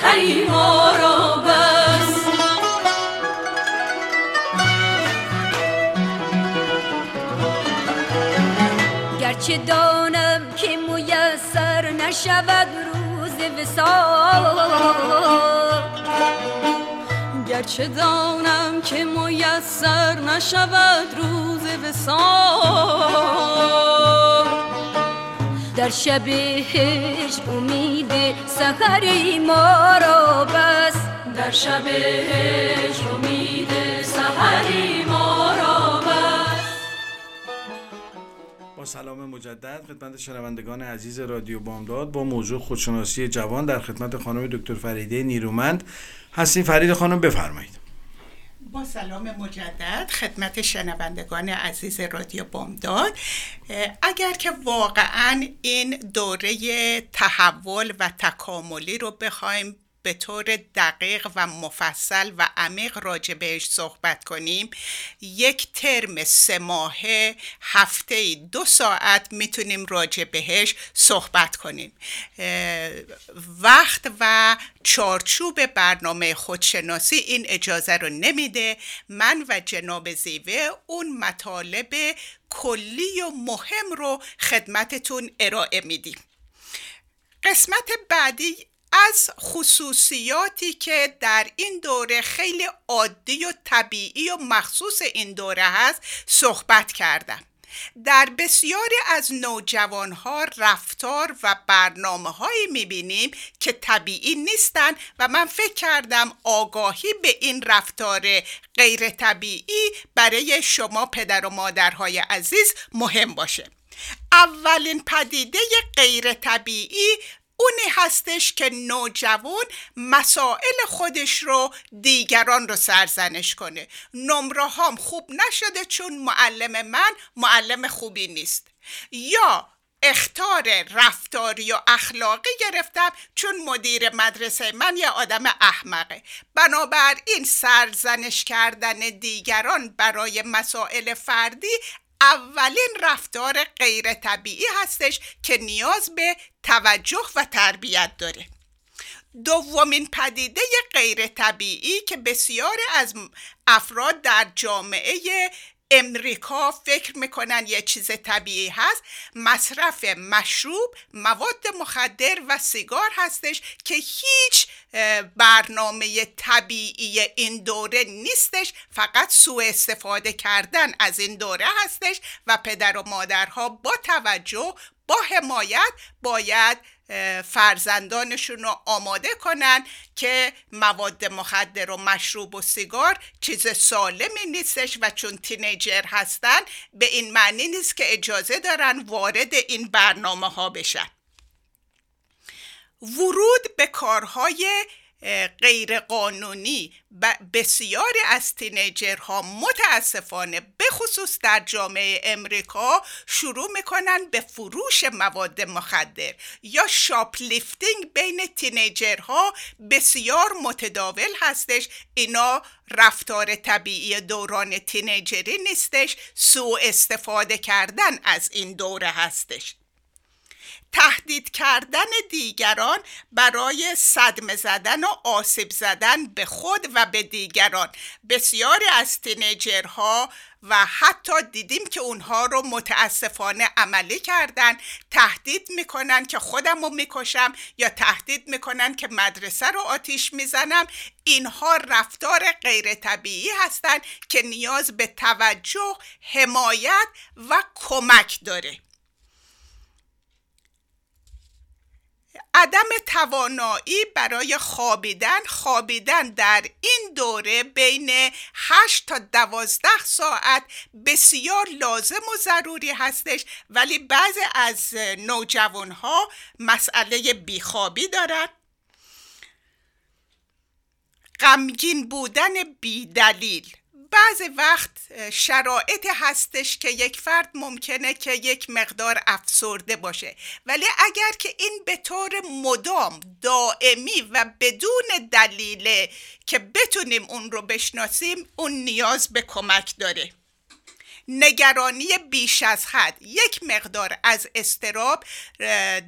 Speaker 5: تری ما را بس.
Speaker 4: گرچه میسر نشود وسال
Speaker 5: گرچه دانم که میسر نشود روز وسال
Speaker 4: در شب هجر امید سحری ما را بس
Speaker 5: در شب هجر امید سحری ما
Speaker 1: با سلام مجدد خدمت شنوندگان عزیز رادیو بامداد با موضوع خودشناسی جوان در خدمت خانم دکتر فریده نیرومند هستیم. فرید خانم بفرمایید.
Speaker 2: با سلام مجدد خدمت شنوندگان عزیز رادیو بامداد. اگر که واقعا این دوره تحول و تکاملی رو بخوایم به طور دقیق و مفصل و عمیق راجع بهش صحبت کنیم. یک ترم سه ماهه هفته دو ساعت می‌تونیم راجع بهش صحبت کنیم. وقت و چارچوب برنامه خودشناسی این اجازه رو نمیده. من و جناب زیوه اون مطالب کلی و مهم رو خدمتتون ارائه میدیم. قسمت بعدی از خصوصیاتی که در این دوره خیلی عادی و طبیعی و مخصوص این دوره هست صحبت کردم. در بسیاری از نوجوانها رفتار و برنامه هایی می‌بینیم که طبیعی نیستن و من فکر کردم آگاهی به این رفتار غیر طبیعی برای شما پدر و مادرهای عزیز مهم باشه. اولین پدیده غیر طبیعی اونی هستش که نوجوان مسائل خودش رو دیگران رو سرزنش کنه. نمره هام خوب نشده چون معلم من معلم خوبی نیست. یا اختار رفتاری و اخلاقی گرفتم چون مدیر مدرسه من یه آدم احمقه. بنابراین سرزنش کردن دیگران برای مسائل فردی اولین رفتار غیر طبیعی هستش که نیاز به توجه و تربیت داره. دومین پدیده غیر طبیعی که بسیاری از افراد در جامعه امریکا فکر می‌کنن یه چیز طبیعی هست. مصرف مشروب مواد مخدر و سیگار هستش که هیچ برنامه طبیعی این دوره نیستش. فقط سوء استفاده کردن از این دوره هستش و پدر و مادرها با توجه با حمایت باید فرزندانشون رو آماده کنن که مواد مخدر و مشروب و سیگار چیز سالمی نیستش و چون تینیجر هستن به این معنی نیست که اجازه دارن وارد این برنامه ها بشن. ورود به کارهای غیر قانونی بسیاری از تینیجرها متاسفانه به خصوص در جامعه امریکا شروع می‌کنن به فروش مواد مخدر یا شاپلیفتینگ بین تینیجرها بسیار متداول هستش. اینا رفتار طبیعی دوران تینیجری نیستش سوء استفاده کردن از این دوره هستش. تهدید کردن دیگران برای صدمه زدن و آسیب زدن به خود و به دیگران. بسیاری از تینیجرها و حتی دیدیم که اونها رو متاسفانه عملی کردن تهدید می‌کنن که خودم رو می‌کشم یا تهدید می‌کنن که مدرسه رو آتیش می‌زنم. اینها رفتار غیر طبیعی هستند که نیاز به توجه حمایت و کمک داره. عدم توانایی برای خوابیدن خوابیدن در این دوره بین 8 تا 12 ساعت بسیار لازم و ضروری هستش. ولی بعضی از نوجوان ها مسئله بیخوابی دارند غمگین بودن بیدلیل. بعضی وقت شرایط هستش که یک فرد ممکنه که یک مقدار افسرده باشه. ولی اگر که این به طور مدام دائمی و بدون دلیل که بتونیم اون رو بشناسیم اون نیاز به کمک داره. نگرانی بیش از حد. یک مقدار از استراب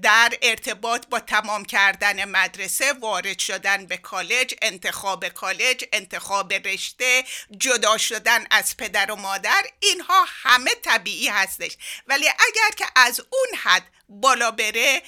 Speaker 2: در ارتباط با تمام کردن مدرسه وارد شدن به کالج انتخاب کالج انتخاب رشته جدا شدن از پدر و مادر اینها همه طبیعی هستش. ولی اگر که از اون حد بالا بره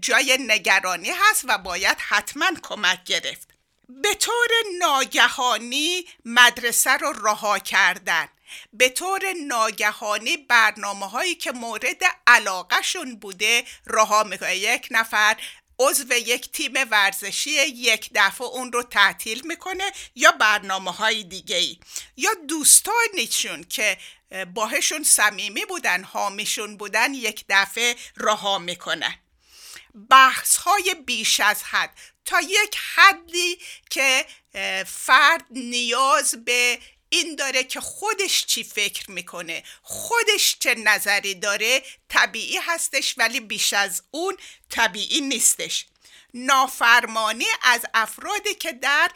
Speaker 2: جای نگرانی هست و باید حتما کمک گرفت. به طور ناگهانی مدرسه رو رها کردن. به طور ناگهانی برنامه هایی که مورد علاقهشون بوده رها می‌کنه. یک نفر عضو یک تیم ورزشی یک دفعه اون رو تعطیل می‌کنه یا برنامه های دیگه ای یا دوستانشون که باهشون صمیمی بودن حامیشون بودن یک دفعه رها می‌کنن بحث های بیش از حد. تا یک حدی که فرد نیاز به این داره که خودش چی فکر می‌کنه خودش چه نظری داره طبیعی هستش ولی بیش از اون طبیعی نیستش. نافرمانی از افرادی که در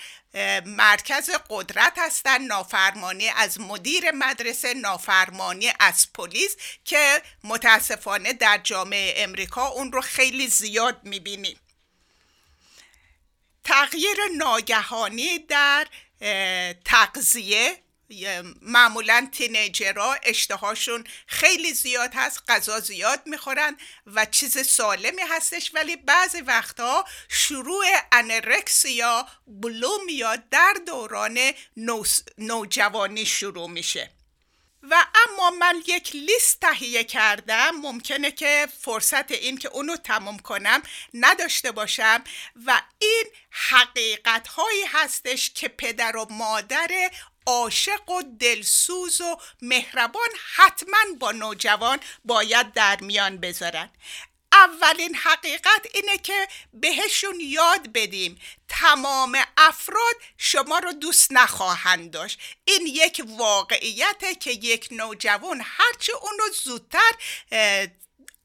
Speaker 2: مرکز قدرت هستن نافرمانی از مدیر مدرسه نافرمانی از پلیس که متاسفانه در جامعه امریکا اون رو خیلی زیاد می‌بینیم. تغییر ناگهانی در تغذیه معمولا تینیجرها اشتهاشون خیلی زیاد هست غذا زیاد می‌خورن و چیز سالمی هستش ولی بعضی وقتها شروع بلوم یا در دوران نوجوانی شروع میشه. و اما من یک لیست تهیه کردم ممکنه که فرصت این که اونو تمام کنم نداشته باشم. و این حقیقت هایی هستش که پدر و مادر عاشق و دلسوز و مهربان حتما با نوجوان باید در میان بذارن. اولین حقیقت اینه که بهشون یاد بدیم. تمام افراد شما رو دوست نخواهند داشت. این یک واقعیته که یک نوجوان هرچه اونو زودتر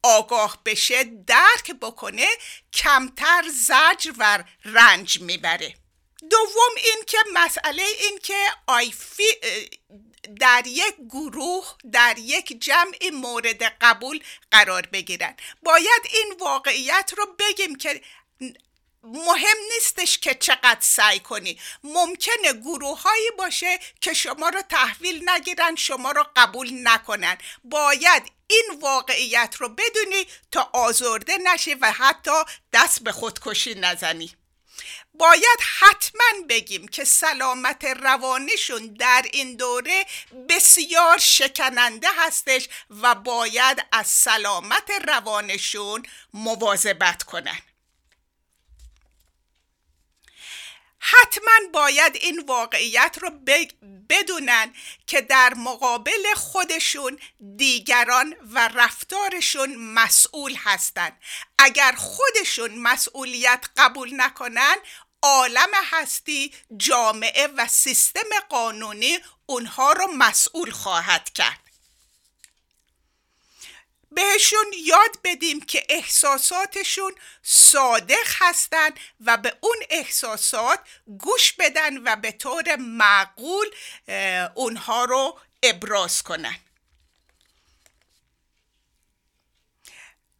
Speaker 2: آگاه بشه درک بکنه کمتر زجر و رنج می‌بره. دوم این که مسئله این که آیفی در یک گروه در یک جمع مورد قبول قرار بگیرن. باید این واقعیت رو بگیم که مهم نیستش که چقدر سعی کنی. ممکنه گروه هایی باشه که شما رو تحویل نگیرن شما رو قبول نکنن. باید این واقعیت رو بدونی تا آزرده نشی و حتی دست به خودکشی نزنی. باید حتما بگیم که سلامت روانیشون در این دوره بسیار شکننده هستش و باید از سلامت روانشون مواظبت کنن. حتما باید این واقعیت رو بدونن که در مقابل خودشون دیگران و رفتارشون مسئول هستند اگر خودشون مسئولیت قبول نکنن عالم هستی جامعه و سیستم قانونی اونها رو مسئول خواهد کرد. بهشون یاد بدیم که احساساتشون صادق هستند و به اون احساسات گوش بدن و به طور معقول اونها رو ابراز کنن.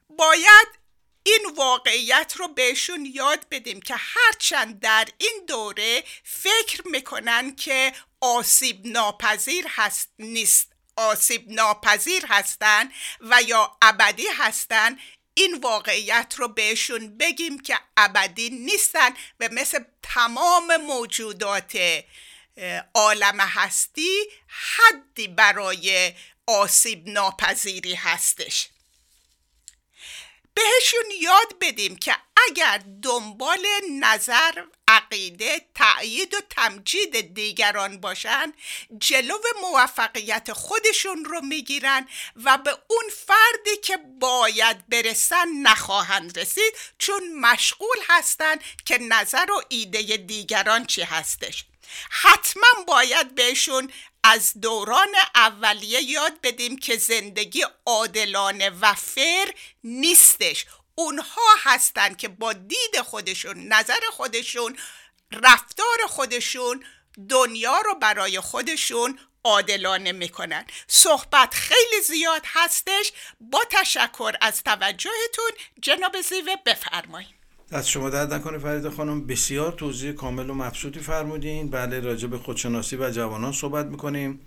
Speaker 2: باید این واقعیت رو بهشون یاد بدیم که هرچند در این دوره فکر می‌کنن که آسیب ناپذیر هست نیست. آسیب ناپذیر هستن و یا ابدی هستن این واقعیت رو بهشون بگیم که ابدی نیستن و مثل تمام موجودات عالم هستی حدی برای آسیب ناپذیری هستش. بهشون یاد بدیم که اگر دنبال نظر عقیده تأیید و تمجید دیگران باشن جلو موفقیت خودشون رو می‌گیرن و به اون فردی که باید برسن نخواهند رسید چون مشغول هستن که نظر و ایده دیگران چی هستش. حتما باید بهشون از دوران اولیه یاد بدیم که زندگی عادلانه و فر نیستش. اونها هستند که با دید خودشون نظر خودشون رفتار خودشون دنیا رو برای خودشون عادلانه می‌کنن. صحبت خیلی زیاد هستش. با تشکر از توجهتون جناب زیوه بفرمایید.
Speaker 1: از شما درد نکنه فرید خانم. بسیار توضیح کامل و مبسوطی فرمودین. بله راجع به خودشناسی و جوانان صحبت می‌کنیم.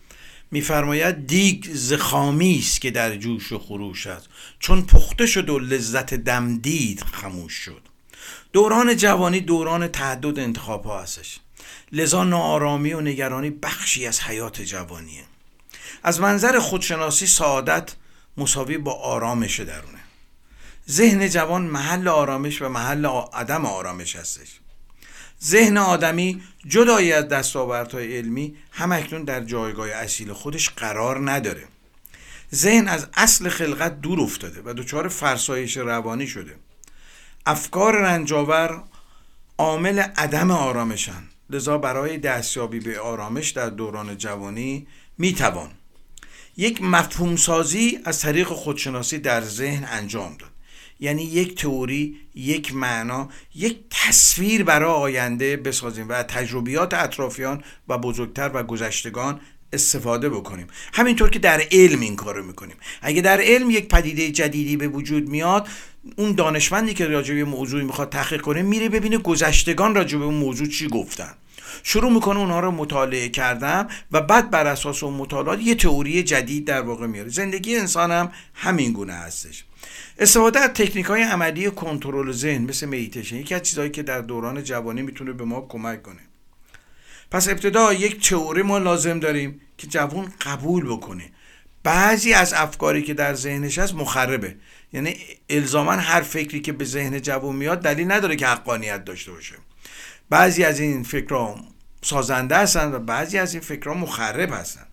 Speaker 1: میفرماید دیگ زخامی است که در جوش و خروش است. چون پخته شد و لذت دمدید خموش شد. دوران جوانی دوران تعدد انتخاب ها هستش. لذا ناآرامی و نگرانی بخشی از حیات جوانیه. از منظر خودشناسی سعادت مساوی با آرامش درونه. ذهن جوان محل آرامش و محل عدم آرامش هستش. ذهن آدمی جدای از دستاوردهای علمی هم اکنون در جایگاه اصیل خودش قرار نداره. ذهن از اصل خلقت دور افتاده و دچار فرسایش روانی شده. افکار رنجاور عامل عدم آرامشن لذا برای دستیابی به آرامش در دوران جوانی می‌توان یک مفهوم سازی از طریق خودشناسی در ذهن انجام داد. یعنی یک تئوری یک معنا یک تصویر برای آینده بسازیم و تجربیات اطرافیان و بزرگتر و گذشتگان استفاده بکنیم. همینطور که در علم این کارو می‌کنیم. اگه در علم یک پدیده جدیدی به وجود میاد اون دانشمندی که راجع به موضوعی می‌خواد تحقیق کنه میره ببینه گذشتگان راجع به اون موضوع چی گفتن. شروع می‌کنه اونها رو مطالعه کردم و بعد بر اساس اون مطالعات یه تئوری جدید در واقع میاره. زندگی انسان هم همین گونه هستش. استفاده از تکنیک های عملی کنترل ذهن مثل میتیشن یکی از چیزهایی که در دوران جوانی می‌تونه به ما کمک کنه. پس ابتدا یک تئوری ما لازم داریم که جوان قبول بکنه. بعضی از افکاری که در ذهنش هست مخربه. یعنی الزاما هر فکری که به ذهن جوان میاد دلیل نداره که حقانیت داشته باشه. بعضی از این فکرها سازنده هستن و بعضی از این فکرها مخرب هستن.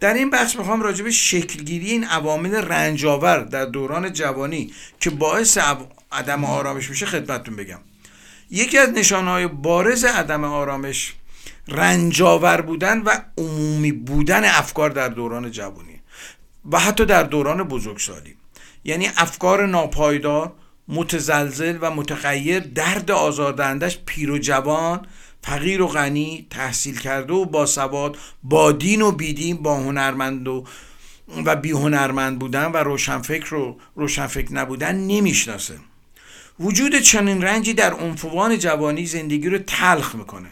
Speaker 1: در این بخش می‌خوام راجع به شکلگیری این عوامل رنجاور در دوران جوانی که باعث عدم آرامش میشه خدمتتون بگم. یکی از نشانهای بارز عدم آرامش رنجاور بودن و عمومی بودن افکار در دوران جوانی و حتی در دوران بزرگسالی. یعنی افکار ناپایدار متزلزل و متغیر درد آزاردهندش پیر و جوان فقیر و غنی تحصیل کرده و باسواد با دین و بیدین با هنرمند و و بی هنرمند بودن و روشنفکر و روشنفکر نبودن نمی‌شناسه. وجود چنین رنجی در عنفوان جوانی زندگی رو تلخ می‌کنه.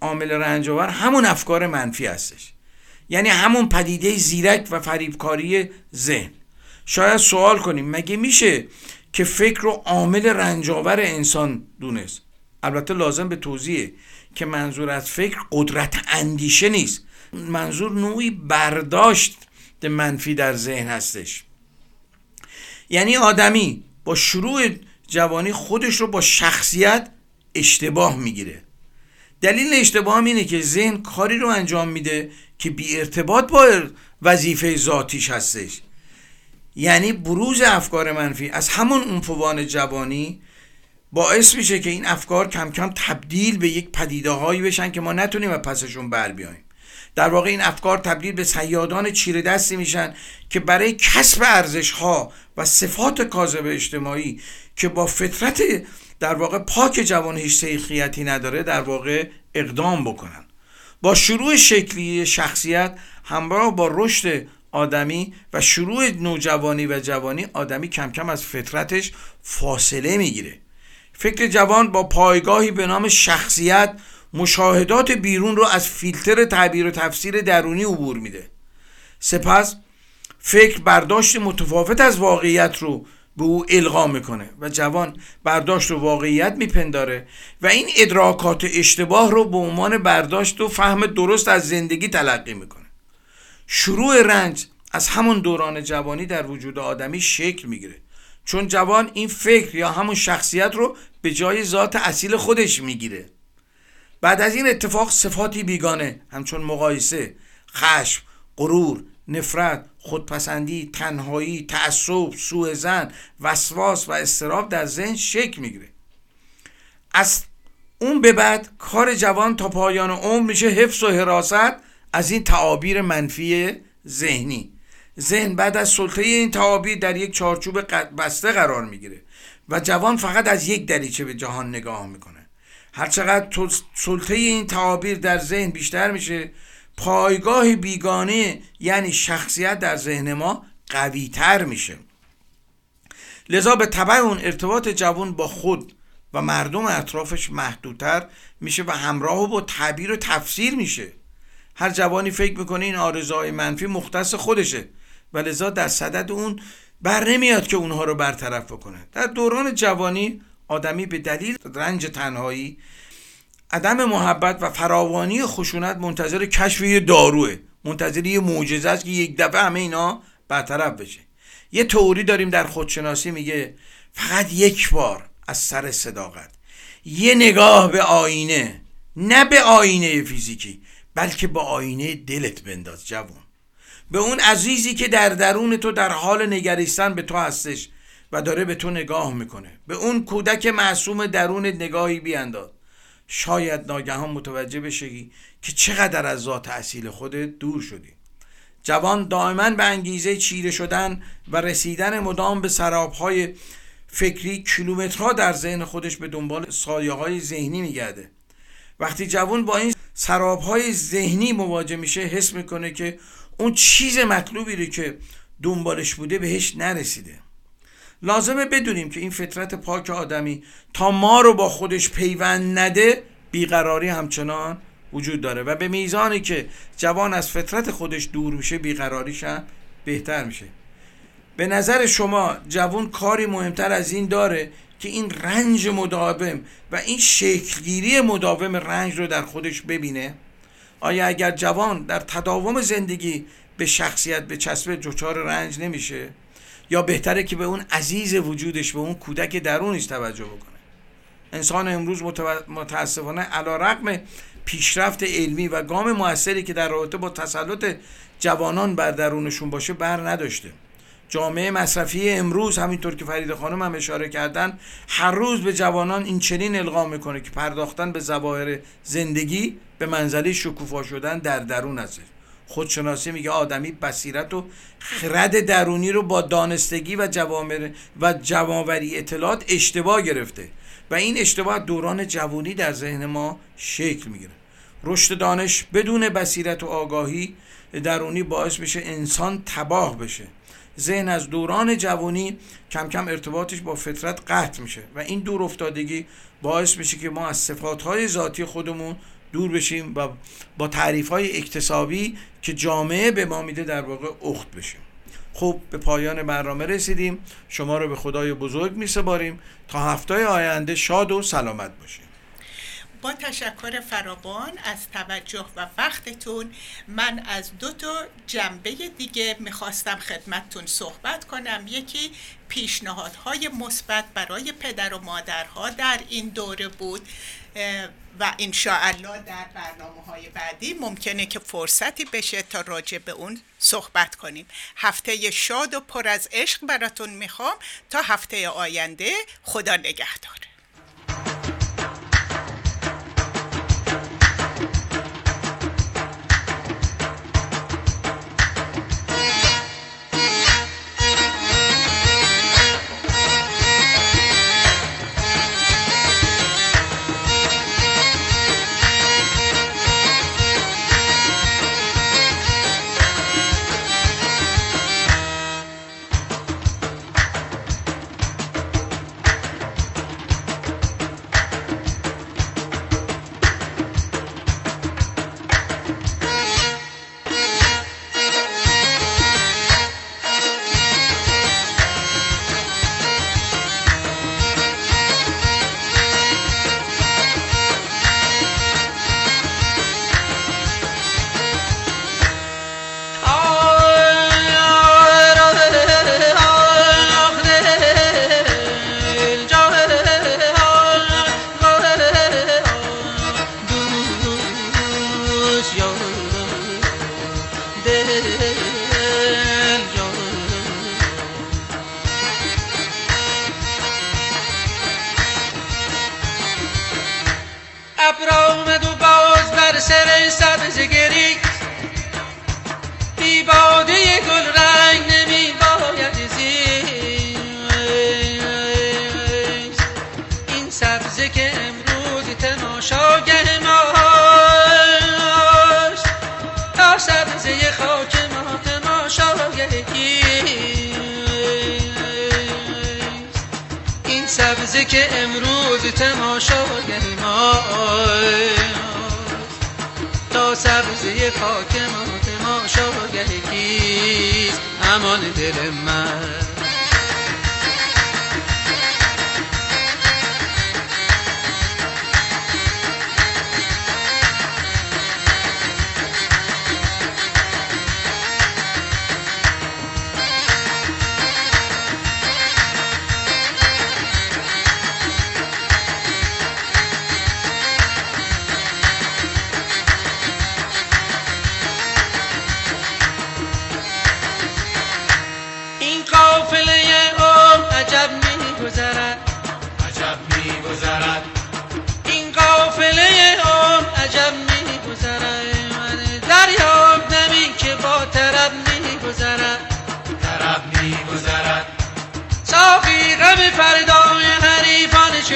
Speaker 1: عامل رنجاور همون افکار منفی هستش. یعنی همون پدیده زیرک و فریبکاری ذهن. شاید سوال کنیم مگه میشه که فکر رو عامل رنجاور انسان دونست. البته لازم به توضیحه که منظور از فکر قدرت اندیشه نیست. منظور نوعی برداشت منفی در ذهن هستش. یعنی آدمی با شروع جوانی خودش رو با شخصیت اشتباه می‌گیره. دلیل اشتباه اینه که ذهن کاری رو انجام میده که بی ارتباط با وظیفه ذاتیش هستش. یعنی بروز افکار منفی. از همون عنفوان جوانی باعث میشه که این افکار کم کم تبدیل به یک پدیده هایی بشن که ما نتونیم و پسشون بر بیایم در واقع این افکار تبدیل به سیادان چیره دستی میشن که برای کسب ارزش ها و صفات کاذب اجتماعی که با فطرت در واقع پاک جوان هیچ سیخیتی نداره در واقع اقدام بکنن. با شروع شکلی شخصیت همراه با رشد آدمی و شروع نوجوانی و جوانی آدمی کم کم از فطرتش فاصله می‌گیره. فکر جوان با پایگاهی به نام شخصیت مشاهدات بیرون رو از فیلتر تعبیر و تفسیر درونی عبور میده. سپس فکر برداشت متفاوت از واقعیت رو به او القا می‌کنه و جوان برداشت و واقعیت میپنداره و این ادراکات اشتباه رو به عنوان برداشت و فهم درست از زندگی تلقی می‌کنه. شروع رنج از همون دوران جوانی در وجود آدمی شکل می‌گیره. چون جوان این فکر یا همون شخصیت رو به جای ذات اصیل خودش می‌گیره. بعد از این اتفاق صفاتی بیگانه همچون مقایسه خشم غرور نفرت خودپسندی تنهایی تعصب سوء زن وسواس و استراب در ذهن شکل می‌گیره. از اون به بعد کار جوان تا پایان عمر میشه حفظ و حراست از این تعابیر منفی ذهنی. ذهن بعد از سلطه این تعابیر در یک چارچوب بسته قرار می‌گیره و جوان فقط از یک دریچه به جهان نگاه می‌کنه. هرچقدر سلطه این تعابیر در ذهن بیشتر میشه پایگاه بیگانه یعنی شخصیت در ذهن ما قوی تر میشه. لذا به طبع اون ارتباط جوان با خود و مردم اطرافش محدودتر میشه و همراه با تعبیر و تفسیر میشه. هر جوانی فکر می‌کنه این آرزوهای منفی مختص خودشه. و لذا در صدد اون بر نمیاد که اونها رو برطرف بکنه. در دوران جوانی آدمی به دلیل رنج تنهایی عدم محبت و فراوانی خشونت منتظر کشف یه داروه. منتظر یه معجزه است که یک دفعه همه اینا برطرف بشه. یه توری داریم در خودشناسی میگه فقط یک بار از سر صداقت. یه نگاه به آینه نه به آینه فیزیکی. بلکه به آینه دلت بنداز جوان به اون عزیزی که در درون تو در حال نگریستن به تو هستش و داره به تو نگاه می‌کنه. به اون کودک معصوم درون نگاهی بیانداز. شاید ناگهان متوجه بشی که چقدر از ذات اصیل خودت دور شدی. جوان دائما به انگیزه چیره شدن و رسیدن مدام به سرابهای فکری کیلومترها در ذهن خودش به دنبال سایه های ذهنی میگرده. وقتی جوان با این سرابهای ذهنی مواجه میشه حس می‌کنه که اون چیز مطلوبی رو که دنبالش بوده بهش نرسیده. لازمه بدونیم که این فطرت پاک آدمی تا ما رو با خودش پیوند نده بیقراری همچنان وجود داره و به میزانی که جوان از فطرت خودش دور میشه بیقراریش هم بهتر میشه. به نظر شما جوان کاری مهمتر از این داره که این رنج مداوم و این شکلگیری مداوم رنج رو در خودش ببینه آیا اگر جوان در تداوم زندگی به شخصیت به چسب جچار رنج نمیشه یا بهتره که به اون عزیز وجودش به اون کودک درونش توجه بکنه؟ انسان امروز متاسفانه علا رقم پیشرفت علمی و گام موثری که در رابطه با تسلط جوانان بر درونشون باشه بر نداشته. جامعه مصرفی امروز همینطور که فرید خانم هم اشاره کردن هر روز به جوانان این چنین القا می‌کنه که پرداختن به زواهر زندگی به منزله شکوفا شدن در درون است خودشناسی میگه آدمی بصیرت و خرد درونی رو با دانستگی و جوامر و جواموری اطلاعات اشتباه گرفته و این اشتباه دوران جوانی در ذهن ما شکل می‌گیره. رشد دانش بدون بصیرت و آگاهی درونی باعث میشه انسان تباه بشه. ذهن از دوران جوانی کم کم ارتباطش با فطرت قطع میشه و این دور افتادگی باعث میشه که ما از صفاتهای ذاتی خودمون دور بشیم و با تعریف های اکتسابی که جامعه به ما میده در واقع اخت بشیم. خب به پایان برنامه رسیدیم. شما رو به خدای بزرگ میسپاریم. تا هفته آینده شاد و سلامت باشیم
Speaker 2: با تشکر فراوان از توجه و وقتتون من از دو تا جنبه دیگه می‌خواستم خدمتتون صحبت کنم. یکی پیشنهادهای مثبت برای پدر و مادرها در این دوره بود و انشاءالله در برنامه های بعدی ممکنه که فرصتی بشه تا راجع به اون صحبت کنیم. هفته شاد و پر از عشق براتون می‌خوام. تا هفته آینده خدا نگهدار.
Speaker 6: که امروز تماشاگر ما. تا سبزه خاک ما تماشاگر کیست امان دل من.